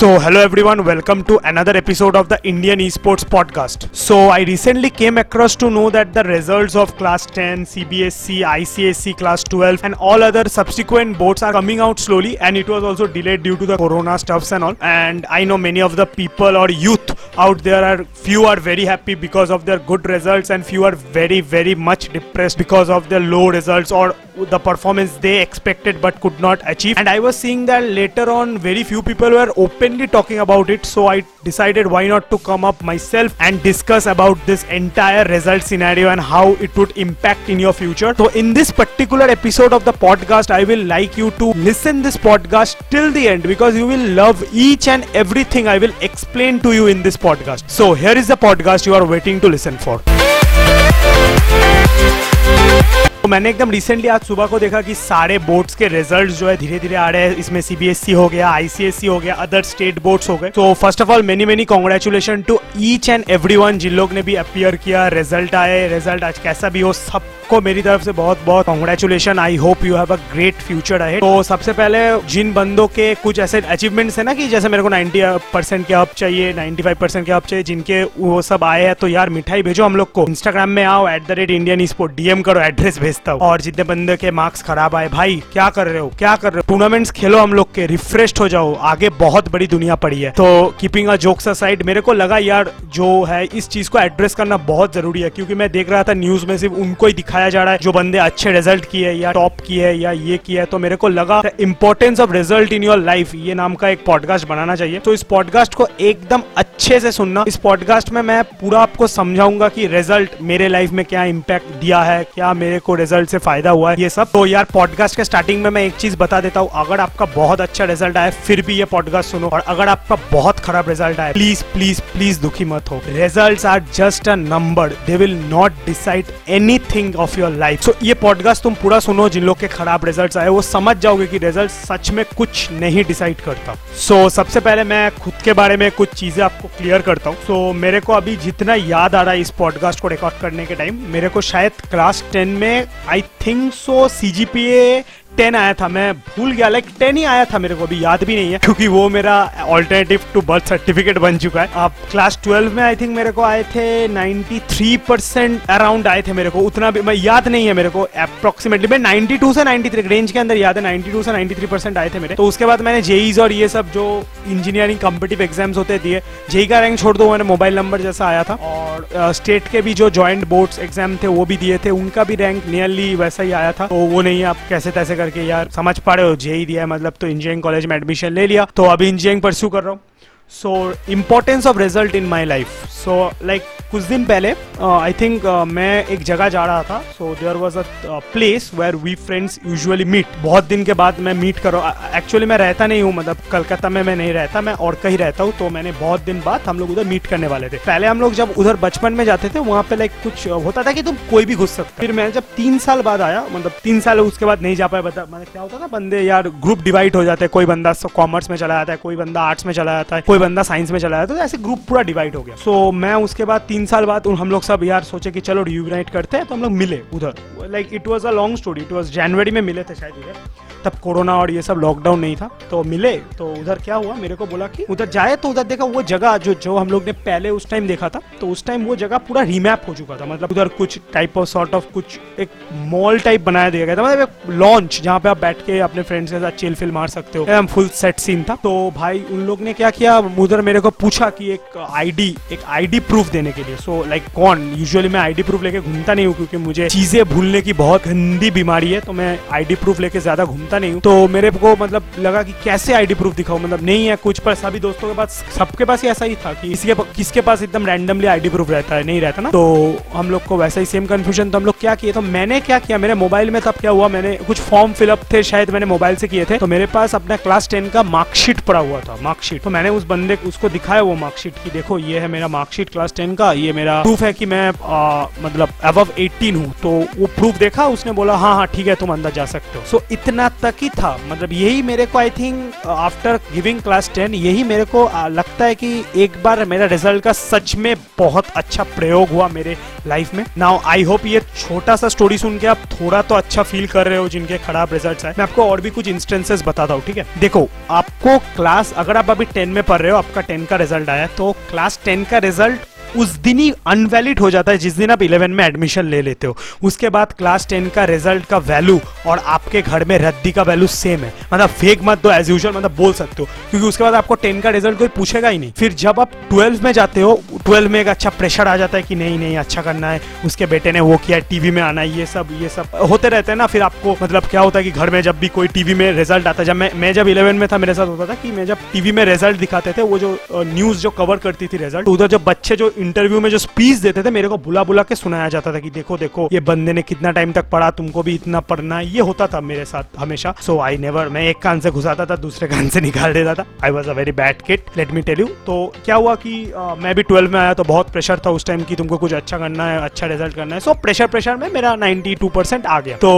So, hello everyone, welcome to another episode of the Indian Esports Podcast. So, I recently came across to know that the results of Class 10, CBSC, ICSC, Class 12, and all other subsequent boards are coming out slowly, and it was also delayed due to the corona stuffs and all. And I know many of the people or youth out there are few are very happy because of their good results, and few are very, very much depressed because of their low results or the performance they expected but could not achieve and i was seeing that later on very few people were openly talking about it so i decided why not to come up myself and discuss about this entire result scenario and how it would impact in your future. So in this particular episode of the podcast i will like you to listen this podcast till the end because you will love each and everything i will explain to you in this podcast. So here is the podcast you are waiting to listen for मैंने एकदम recently आज सुबह को देखा कि सारे boards के results जो है धीरे धीरे आ रहे हैं। इसमें सीबीएसई हो गया आईसीएसई हो गया अदर स्टेट बोर्ड्स हो गए। तो first of all many many congratulation to each and every जिन लोग ने भी अपियर किया रिज़ल्ट आए रिज़ल्ट आज कैसा भी हो सबको मेरी तरफ़ से बहुत बहुत congratulation I hope you have a great future है तो सबसे पहले जिन बंदों के कुछ ऐसे अचीवमेंट्स है ना कि जैसे मेरे को 90 परसेंट के अप चाहिए 95 परसेंट के अप चाहिए, जिनके वो सब आए हैं तो यार मिठाई भेजो हम लोग को. इंस्टाग्राम में आओ at the rate Indian sport DM करो एड्रेस भेजता हूँ. और जितने बंदे के मार्क्स खराब आए, भाई, क्या कर रहे हो? क्या कर रहे हो? टूर्नामेंट्स खेलो हम लोग के रिफ्रेश हो जाओ. आगे बहुत बड़ी दुनिया पड़ी है. तो कीपिंग अ जोक्स साइड मेरे को लगा यार, जो है, इस चीज़ को एड्रेस करना बहुत ज़रूरी है, क्योंकि मैं देख रहा था न्यूज़ में सिर्फ़ उनको ही दिखाया जा रहा है। जो बंदे अच्छे रिज़ल्ट किए या टॉप किए या ये किया है तो मेरे को लगा importance of result in your life ये नाम का एक पॉडकास्ट बनाना चाहिए। तो इस पॉडकास्ट को एकदम अच्छे से सुनना। इस पॉडकास्ट में मैं पूरा आपको समझाऊँगा कि रिज़ल्ट मेरे लाइफ में क्या इम्पैक्ट दिया है, क्या मेरे को रिज़ल्ट से फ़ायदा हुआ है, ये सब। तो यार पॉडकास्ट के स्टार्टिंग में मैं एक चीज़ बता देता हूँ। अगर आपका बहुत अच्छा रिज़ल्ट आए फिर भी ये पॉडकास्ट सुनो। और अगर आपका बहुत खराब रिज़ल्ट आए प्लीज़ प्लीज़ प्लीज़ दुखी मत हो। Result are just a number they will not decide anything of your life so ये पॉडकास्ट तुम पूरा सुनो जिन लोग के खराब रिज़ल्ट आए वो समझ जाओगे कि रिज़ल्ट सच में कुछ नहीं डिसाइड करता। सो so, सबसे पहले मैं खुद के बारे में कुछ चीज़ें आपको क्लियर करता हूँ। सो so, मेरे को अभी जितना याद आ रहा है इस पॉडकास्ट को रिकॉर्ड करने के टाइम मेरे को शायद क्लास टेन में I think so CGPA ten आया था, मैं भूल गया लाइक टेन ही आया था मेरे को, अभी याद भी नहीं है, क्योंकि वो मेरा ऑल्टरनेटिव टू बर्थ सर्टिफिकेट बन चुका है। आप क्लास ट्वेल्व में आई थिंक मेरे को आए थे 93 परसेंट अराउंड आए थे मेरे को, उतना भी, मैं याद नहीं है मेरे को अप्रोक्सीमेटली मैं 92 से 93 रेंज के अंदर याद है 92 से 93 परसेंट आए थे मेरे। तो उसके बाद मैंने जेईज और ये सब जो इंजीनियरिंग कम्पिटिव एग्ज़ाम्स होते दिए जेई का रैंक छोड़ दो, मैंने मोबाइल नंबर जैसा आया था, और स्टेट के भी जो ज्वाइंट बोर्ड्स एग्ज़ाम थे, वो भी दिए थे, उनका भी रैंक नियरली वैसा ही आया था तो वो नहीं आप कैसे तैसे करके यार, समझ पा रहे हो, जेई दिया है मतलब तो इंजीनियरिंग कॉलेज में एडमिशन ले लिया तो अभी इंजीनियरिंग परस्यू कर रहा हूँ। So importance of result in my life so like कुछ दिन पहले आई uh, थिंक uh, मैं एक जगह जा रहा था। So there was a place where we friends usually meet बहुत दिन के बाद मैं मीट करो एक्चुअली मैं रहता नहीं हूँ। मतलब कलकत्ता में मैं नहीं रहता। मैं और कहीं रहता हूँ। तो मैंने बहुत दिन बाद हम लोग उधर मीट करने वाले थे। पहले हम लोग जब उधर बचपन में जाते थे वहाँ पे लाइक कुछ होता था कि तुम कोई भी घुस सकते फिर मैं जब तीन साल बाद आया मतलब तीन साल उसके बाद नहीं जा पाया। बता मतलब क्या होता था बंदे यार ग्रुप डिवाइड हो जाते कोई बंदा कॉमर्स में चला जाता है कोई बंदा आर्ट्स में चला जाता है कोई बंदा साइंस में चला जाता तो ऐसे ग्रुप पूरा डिवाइड हो गया। सो so, मैं उसके बाद तीन साल बाद हम लोग सब यार सोचे कि चलो रियूनाइट करते हैं तो हम लोग मिले उधर। Like it was a long story it was जनवरी में मिले थे शायद उधर। तब कोरोना और ये सब लॉकडाउन नहीं था। तो मिले तो उधर क्या हुआ? मेरे को बोला कि उधर जाए तो उधर देखा वो जगह जो जो हम लोग ने पहले उस टाइम देखा था तो उस टाइम वो जगह पूरा रीमैप हो चुका था। मतलब उधर कुछ टाइप ऑफ़ सॉर्ट ऑफ़ कुछ एक मॉल टाइप बनाया दिया गया था। मतलब एक लॉन्च जहाँ पे आप बैठ के अपने फ्रेंड्स के साथ चिल फिल मार सकते हो। एकदम फुल सेट सीन था। तो भाई उन लोग ने क्या किया? उधर मेरे को पूछा कि एक आईडी एक आईडी प्रूफ देने के लिए। सो लाइक कौन? यूजुअली मैं आईडी प्रूफ लेके घूमता नहीं हूँ क्योंकि मुझे चीज़ें भूलने की बहुत गंदी बीमारी है। तो मैं आईडी प्रूफ लेके ज़्यादा घूमता नहीं हूँ। तो मेरे को मतलब लगा कि कैसे आईडी प्रूफ दिखाऊँ? मतलब नहीं है कुछ पर सभी दोस्तों के पास सबके पास ऐसा ही था कि किसी किसके पास एकदम रैंडमली आईडी प्रूफ रहता है नहीं रहता ना? तो हम लोग को वैसा ही सेम कंफ्यूजन तो हम लोग क्या किए? तो मैंने क्या किया? मेरे मोबाइल में तब क्या हुआ? मैंने कुछ फॉर्म फिलअप थे शायद मैंने मोबाइल से किए थे। तो मेरे पास अपना क्लास टेन का मार्कशीट पड़ा हुआ था मार्कशीट तो मैंने उस बंदे उसको दिखाया वो मार्कशीट की देखो ये है मेरा मार्कशीट क्लास टेन का ये मेरा प्रूफ है कि मैं आ, मतलब अब एटीन हूँ। तो वो प्रूफ देखा उसने बोला हाँ हाँ ठीक है तुम अंदर जा सकते हो। सो इतना तक ही था। मतलब यही मेरे को I think after giving class ten यही मेरे को लगता है कि एक बार मेरा रिज़ल्ट का सच में बहुत अच्छा प्रयोग हुआ मेरे लाइफ में। नाउ आई होप ये छोटा सा स्टोरी सुन के आप थोड़ा तो अच्छा फील कर रहे हो जिनके खराब रिज़ल्ट आए। मैं आपको और भी कुछ इंस्टेंसेस बताता हूँ, ठीक है? देखो, आपको क्लास अगर आप अभी टेन में पढ़ रहे हो, आपका टेन का रिज़ल्ट आया तो क्लास टेन का रिज़ल्ट उस दिन ही अनवैलिड हो जाता है जिस दिन आप इलेवन में एडमिशन ले लेते हो। उसके बाद क्लास टेन का रिज़ल्ट का वैल्यू और आपके घर में रद्दी का वैल्यू सेम है। मतलब फेक मत दो एज यूजल मतलब बोल सकते हो। क्योंकि उसके बाद आपको टेन का रिज़ल्ट कोई पूछेगा ही नहीं। फिर जब आप ट्वेल्व में जाते हो ट्वेल्व में एक अच्छा प्रेशर आ जाता है कि नहीं नहीं अच्छा करना है। उसके बेटे ने वो किया टीवी में आना है, ये सब ये सब। होते रहते हैं ना, फिर आपको मतलब क्या होता है कि घर में जब भी कोई टीवी में रिज़ल्ट आता है, जब मैं मैं जब इलेवन में था, मेरे साथ होता था कि मैं जब टीवी में रिज़ल्ट दिखाते थे, वो जो न्यूज़ जो कवर करती थी रिज़ल्ट उधर जब बच्चे जो इंटरव्यू में जो स्पीच देते थे मेरे को बुला बुला के सुनाया जाता था कि देखो देखो ये बंदे ने कितना टाइम तक पढ़ा तुमको भी इतना पढ़ना है। ये होता था मेरे साथ हमेशा। सो आई नेवर मैं एक कान से घुसाता था दूसरे कान से निकाल देता था। I was a very bad kid let me tell you तो क्या हुआ कि आ, मैं भी ट्वेल्व में आया तो बहुत प्रेशर था उस टाइम की तुमको कुछ अच्छा करना है अच्छा रिज़ल्ट करना है। सो प्रेशर प्रेशर में मेरा नाइनटी आ गया। तो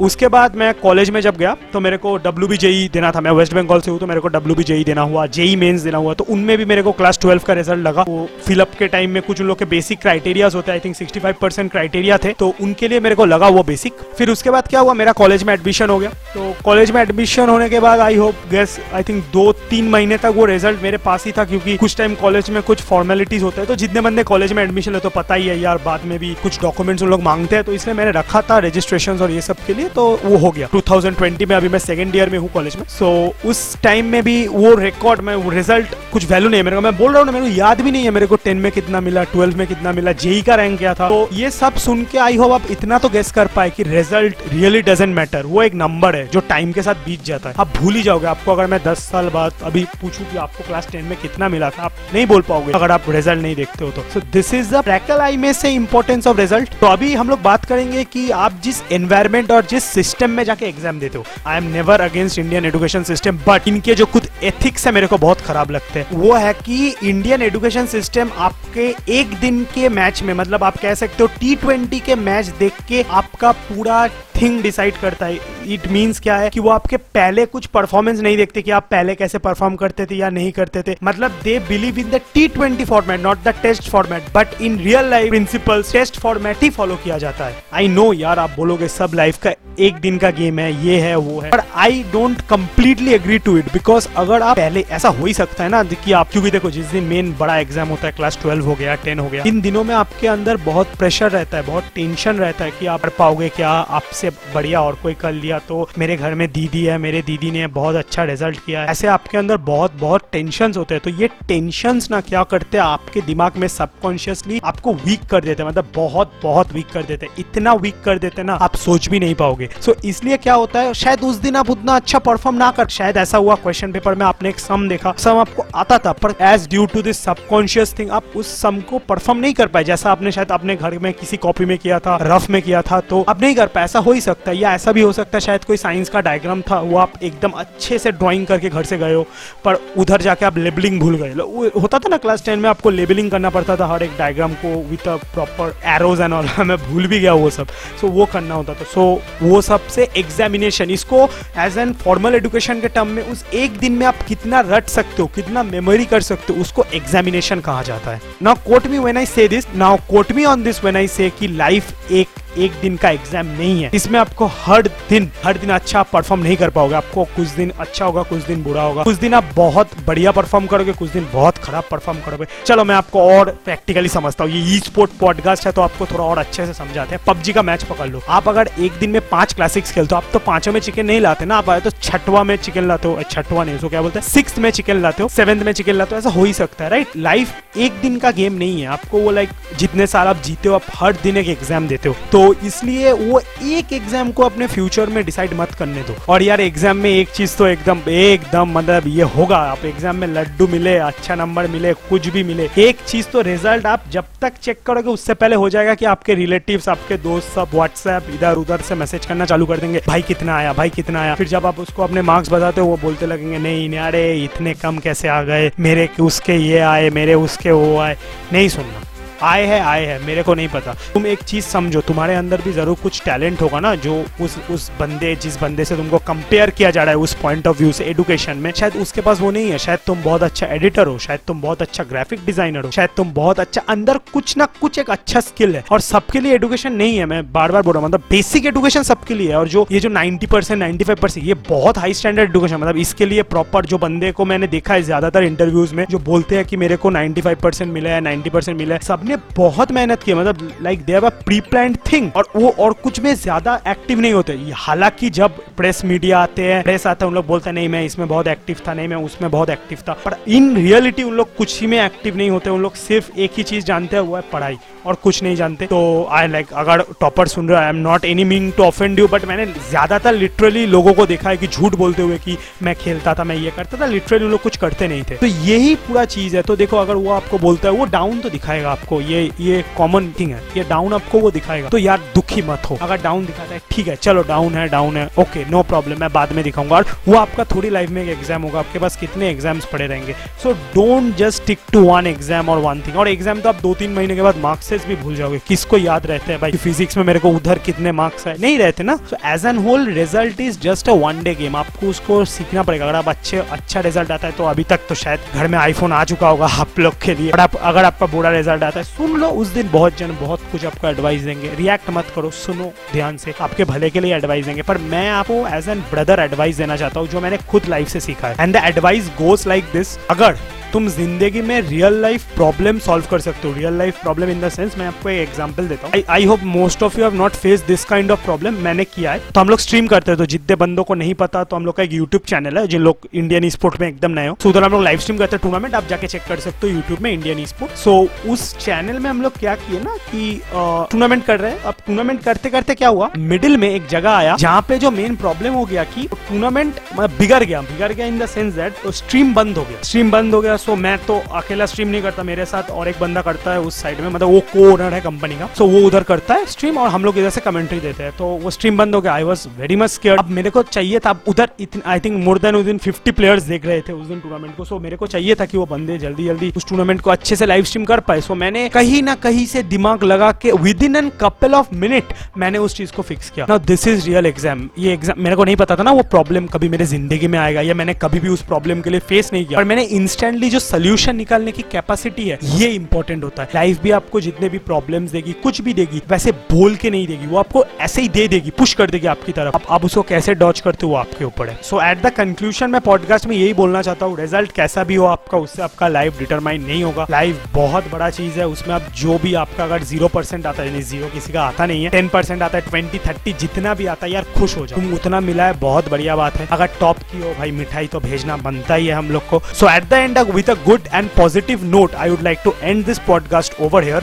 उसके बाद मैं कॉलेज में जब गया तो मेरे को डब्ल्यू बी जेई देना था। मैं वेस्ट बंगाल से हूँ तो मेरे को डब्ल्यू बी जेई देना हुआ जेई मेन्स देना हुआ। तो उनमें भी मेरे को क्लास ट्वेल्व का रिज़ल्ट लगा। वो फिलअप के टाइम में कुछ लोग के बेसिक क्राइटेरियाज होते आई थिंक 65 परसेंट क्राइटेरिया थे तो उनके लिए मेरे को लगा वो बेसिक फिर उसके बाद क्या हुआ, मेरा कॉलेज में एडमिशन हो गया। तो कॉलेज में एडमिशन होने के बाद I hope guess I think दो तीन महीने तक वो रिज़ल्ट मेरे पास ही था, क्योंकि कुछ टाइम कॉलेज में कुछ फॉर्मेलिटीज होते हैं तो जितने बंदे कॉलेज में एडमिशन है तो पता ही है यार, बाद में भी कुछ डॉक्यूमेंट्स उन लोग मांगते हैं तो इसलिए मैंने रखा था रजिस्ट्रेशन और ये सब के लिए तो वो हो गया। 2020 में अभी मैं सेकेंड ईयर में हूँ कॉलेज में। सो उस टाइम में भी वो रिकॉर्ड में रिज़ल्ट कुछ वैल्यू नहीं है मेरे को। मैं बोल रहा हूँ ना, मेरे को याद भी नहीं है मेरे को टेन में कितना मिला? ट्वेल्व में कितना मिला? जेई का रैंक क्या था? तो ये सब सुन के आई होप आप इतना तो गेस कर पाए कि रिज़ल्ट रियली डजेंट मैटर वो एक नंबर है जो टाइम के साथ बीत जाता है। आप भूल ही जाओगे। आपको अगर मैं दस साल बाद अभी पूछूँ कि आपको क्लास टेन में कितना मिला था, आप नहीं बोल पाओगे। अगर आप रिज़ल्ट नहीं देखते हो तो। दिस इज़ द प्रैक्टिकल आई में से इंपॉर्टेंस ऑफ़ रिज़ल्ट तो अभी हम लोग बात करेंगे कि आप जिस एनवायरमेंट और जिस सिस्टम में जाके एग्ज़ाम देते हो। I am never against Indian education system but इनके जो कुछ एथिक्स है मेरे को बहुत खराब लगते हैं। वो है कि इंडियन एजुकेशन सिस्टम आपके एक दिन के मैच में मतलब आप कह सकते हो टी ट्वेंटी के मैच देख के आपका पूरा थिंग डिसाइड करता है। इट मीन्स क्या है कि वो आपके पहले कुछ परफॉर्मेंस नहीं देखते कि आप पहले कैसे परफॉर्म करते थे या नहीं करते थे। मतलब they believe in the T twenty format not the test format but in real life principle test format he follow किया जाता है। आई नो यार, आप बोलोगे सब लाइफ का एक दिन का गेम है, ये है, वो है। पर I don't completely agree to it because अगर आप पहले ऐसा हो ही सकता है ना कि आप, क्योंकि देखो जिस दिन मेन बड़ा एग्ज़ाम होता है क्लास ट्वेल्व हो गया टेन हो गया। इन दिनों में आपके अंदर बहुत प्रेशर रहता है बहुत टेंशन रहता है कि आप कर पाओगे क्या? आपसे बढ़िया और कोई कर लिया तो मेरे घर में दीदी है मेरे दीदी ने बहुत अच्छा रिज़ल्ट किया है। ऐसे आपके अंदर बहुत बहुत टेंशन होते हैं तो ये टेंशन ना क्या करते हैं? आपके दिमाग में सबकॉन्शियसली आपको वीक कर देते हैं मतलब बहुत बहुत वीक कर देते हैं। इतना वीक कर देते हैं ना आप सोच भी नहीं पाओगे। सो so, इसलिए क्या होता है शायद उस दिन आप उतना अच्छा परफॉर्म ना कर शायद ऐसा हुआ क्वेश्चन पेपर में आपने एक सम देखा। सम आपको आता था पर as due to this subconscious thing आप उस सम को परफॉर्म नहीं कर पाए। जैसा आपने शायद अपने घर में किसी कॉपी में किया था रफ में किया था तो आप नहीं कर पाए। ऐसा हो ही सकता है या ऐसा भी हो सकता है, शायद कोई साइंस का डायग्राम था, वो आप एकदम अच्छे से ड्राइंग करके घर से गए हो, पर उधर जाके आप लेबलिंग भूल गए। होता था ना क्लास टेन में आपको लेबलिंग करना पड़ता था, हर एक डायग्राम को with a proper arrows and all मैं भूल भी गया वो सब। सो वो करना होता था। सो वो सबसे एग्जामिनेशन इसको एज एन फॉर्मल एजुकेशन के टर्म में उस एक दिन में आप कितना रट सकते हो, कितना मेमोरी कर सकते हो, उसको एग्जामिनेशन कहा जाता है। now quote me when I say this now quote me on this when I say कि लाइफ एक एक दिन का एग्ज़ाम नहीं है। इसमें आपको हर दिन हर दिन अच्छा परफॉर्म नहीं कर पाओगे। आपको कुछ दिन अच्छा होगा, कुछ दिन बुरा होगा। कुछ दिन आप बहुत बढ़िया परफॉर्म करोगे, कुछ दिन बहुत खराब परफॉर्म करोगे। चलो, मैं आपको और प्रैक्टिकली समझता हूँ। ये ई स्पोर्ट पॉडकास्ट है तो आपको थोड़ा और अच्छे से समझाते हैं। पबजी का मैच पकड़ लो। आप अगर एक दिन में पाँच क्लासिक्स खेलते हो, आप तो पाँचों में चिकन नहीं लाते ना? आप आए तो छठवा में चिकन लाते हो। छठवा नहीं क्या बोलते हैं? सिक्स में चिकन लाते हो। सेवेंथ में चिकन लाते हो। ऐसा हो ही सकता है राइट लाइफ एक दिन का गेम नहीं है। आपको वो लाइक जितने साल आप जीते हो, आप हर दिन एक एग्ज़ाम देते हो। तो इसलिए वो एक एग्ज़ाम को अपने फ्यूचर में डिसाइड मत करने दो। और यार एग्ज़ाम में एक चीज़ तो एकदम एकदम मतलब ये होगा। आप एग्ज़ाम में लड्डू मिले अच्छा नंबर मिले, कुछ भी मिले। एक चीज़ तो रिज़ल्ट आप जब तक चेक करोगे, उससे पहले हो जाएगा कि आपके रिलेटिव आपके दोस्त सब व्हाट्सएप इधर उधर से मैसेज करना चालू कर देंगे। भाई कितना आया, भाई कितना आया। फिर जब आप उसको अपने मार्क्स बताते हो, वो बोलते लगेंगे नहीं, अरे, इतने कम कैसे आ गए? मेरे उसके ये आए, मेरे उसके वो आए। नहीं सुनना। आए है आए है, मेरे को नहीं पता। तुम एक चीज़ समझो, तुम्हारे अंदर भी ज़रूर कुछ टैलेंट होगा ना, जो उस उस बंदे, जिस बंदे से तुमको कंपेयर किया जा रहा है उस पॉइंट ऑफ़ व्यू से एडुकेशन में, शायद उसके पास वो नहीं है। शायद तुम बहुत अच्छा एडिटर हो, शायद तुम बहुत अच्छा ग्राफिक डिज़ाइनर हो, शायद तुम बहुत अच्छा अंदर कुछ ना कुछ एक अच्छा स्किल है। और सबके लिए एडुकेशन नहीं है, मैं बार बार बोल रहा हूँ मतलब बेसिक एडुकेशन सबके लिए है। और जो, ये जो 90 परसेंट नाइन्टी फाइव परसेंट ये बहुत हाई स्टैंडर्ड एडुकेशन मतलब इसके लिए प्रॉपर जो बंदे को मैंने देखा है, ज़्यादातर इंटरव्यूज़ में, जो बोलते हैं कि मेरे को 95 परसेंट मिला है 90 परसेंट मिला है सबने बहुत मेहनत की मतलब लाइक देव प्री प्लान थिंग और वो और कुछ में ज़्यादा एक्टिव नहीं होते। हालाँकि जब प्रेस मीडिया आते हैं प्रेस आता है, उन लोग बोलते नहीं, मैं इसमें बहुत एक्टिव था, नहीं, मैं उसमें बहुत एक्टिव था। पर इन रियलिटी उन लोग कुछ ही में एक्टिव नहीं होते, उन लोग सिर्फ़ एक ही चीज़ जानते हैं, वो है पढ़ाई और कुछ नहीं जानते। तो आई लाइक अगर टॉपर सुन रहे हो I am not any mean to offend you but मैंने ज़्यादातर लिटरली लोगों को देखा है कि झूठ बोलते हुए कि मैं खेलता था, मैं ये करता था लिटरली उन लोग कुछ करते नहीं थे। तो यही पूरा चीज़ है। तो देखो, अगर वो आपको बोलता है, वो डाउन तो दिखाएगा आपको। ये ये कॉमन थिंग है। ये डाउन आपको वो दिखाएगा। तो यार दुखी मत हो। अगर डाउन दिखाता है, ठीक है, चलो डाउन है डाउन है। ओके नो प्रॉब्लम मैं बाद में दिखाऊँगा। और वो आपका थोड़ी लाइफ में एक एग्ज़ाम होगा। आपके पास कितने एग्ज़ाम्स पड़े रहेंगे। So don't just stick to one exam और वन थिंग और एग्ज़ाम तो आप दो तीन महीने के बाद मार्क्सेस भी भूल जाओगे। किसको याद रहते हैं भाई? फिजिक्स में मेरे को उधर कितने मार्क्स है नहीं रहते ना। So as an whole result is just a one day game आपको उसको सीखना पड़ेगा। अगर आप अच्छे अच्छा रिज़ल्ट आता है तो अभी तक तो शायद घर में आईफोन आ चुका होगा आप लोग के लिए। अगर आपका बुरा रिज़ल्ट आता है सुन लो उस दिन बहुत जन बहुत कुछ आपको एडवाइस देंगे। रिएक्ट मत करो, सुनो ध्यान से। आपके भले के लिए एडवाइस देंगे, पर मैं आपको एज एन ब्रदर एडवाइस देना चाहता हूँ, जो मैंने खुद लाइफ से सीखा है। And the advice goes like this अगर तुम ज़िंदगी में रियल लाइफ प्रॉब्लम सॉल्व कर सकते हो। Real life problem in the sense मैं आपको एक एग्जांपल देता हूँ। I hope most of you have not face this kind of problem मैंने किया है। तो हम लोग स्ट्रीम करते हैं तो जितने बंदों को नहीं पता तो हम लोग का एक यूट्यूब चैनल है, जिन लोग इंडियन स्पोर्ट में एकदम नए हो। तो उधर हम लोग लाइव स्ट्रीम करते हैं टूर्नामेंट आप जाके चेक कर सकते हो यूट्यूब में इंडियन स्पोर्ट सो उस चैनल में हम लोग क्या किए ना कि टूर्नामेंट कर रहे हैं। अब टूर्नामेंट करते करते क्या हुआ? मिडिल में एक जगह आया, जहाँ पे जो मेन प्रॉब्लम हो गया कि टूर्नामेंट मतलब बिगड़ गया। बिगड़ गया in the sense that stream बंद हो गया। स्ट्रीम बंद हो गया सो मैं तो अकेला स्ट्रीम नहीं करता मेरे साथ और एक बंदा करता है उस साइड में मतलब वो को ओनर है कंपनी का। सो वो उधर करता है स्ट्रीम और हम लोग इधर से कमेंट्री देते हैं। तो वो स्ट्रीम बंद हो गया। I was very much scare अब मेरे को चाहिए था उधर आई थिंक मोर देन उस दिन फिफ्टी प्लेयर्स देख रहे थे उस दिन टूर्नामेंट को। सो मेरे को चाहिए था कि वो बंदे जल्दी जल्दी उस टूर्नामेंट को अच्छे से लाइव स्ट्रीम कर पाए। सो मैंने कहीं ना कहीं से दिमाग लगा के with in an couple of minute मैंने उस चीज़ को फिक्स किया। Now this is real exam ये एग्ज़ाम मेरे को नहीं पता था ना वो प्रॉब्लम कभी मेरे ज़िंदगी में आएगा या मैंने कभी भी उस प्रॉब्लम के लिए फेस नहीं किया। और मैंने इंस्टेंटली जो सोल्यूशन निकालने की कैपेसिटी है ये इंपॉर्टेंट होता है। लाइफ भी आपको जितने भी प्रॉब्लम्स देगी कुछ भी देगी वैसे बोल के नहीं देगी वो आपको ऐसे ही दे देगी पुश कर देगी आपकी तरफ़। आप, आप उसको कैसे डॉच करते हो आपके ऊपर है। सो एट द कंक्लूजन मैं पॉडकास्ट में यही बोलना चाहता हूँ रिज़ल्ट कैसा भी हो आपका उससे आपका लाइफ डिटरमाइन नहीं होगा। लाइफ बहुत बड़ा चीज़ है उसमें आप जो भी आपका अगर ज़ीरो परसेंट आता है ज़ीरो किसी का आता नहीं है टेन परसेंट आता है ट्वेंटी थर्टी जितना भी आता है यार खुश हो जाओ। तुम उतना मिला है बहुत बढ़िया बात है। अगर टॉप की हो भाई मिठाई तो भेजना बनता ही है हम लोग को। So at the end with with a good and positive note, I would like to end this podcast over here.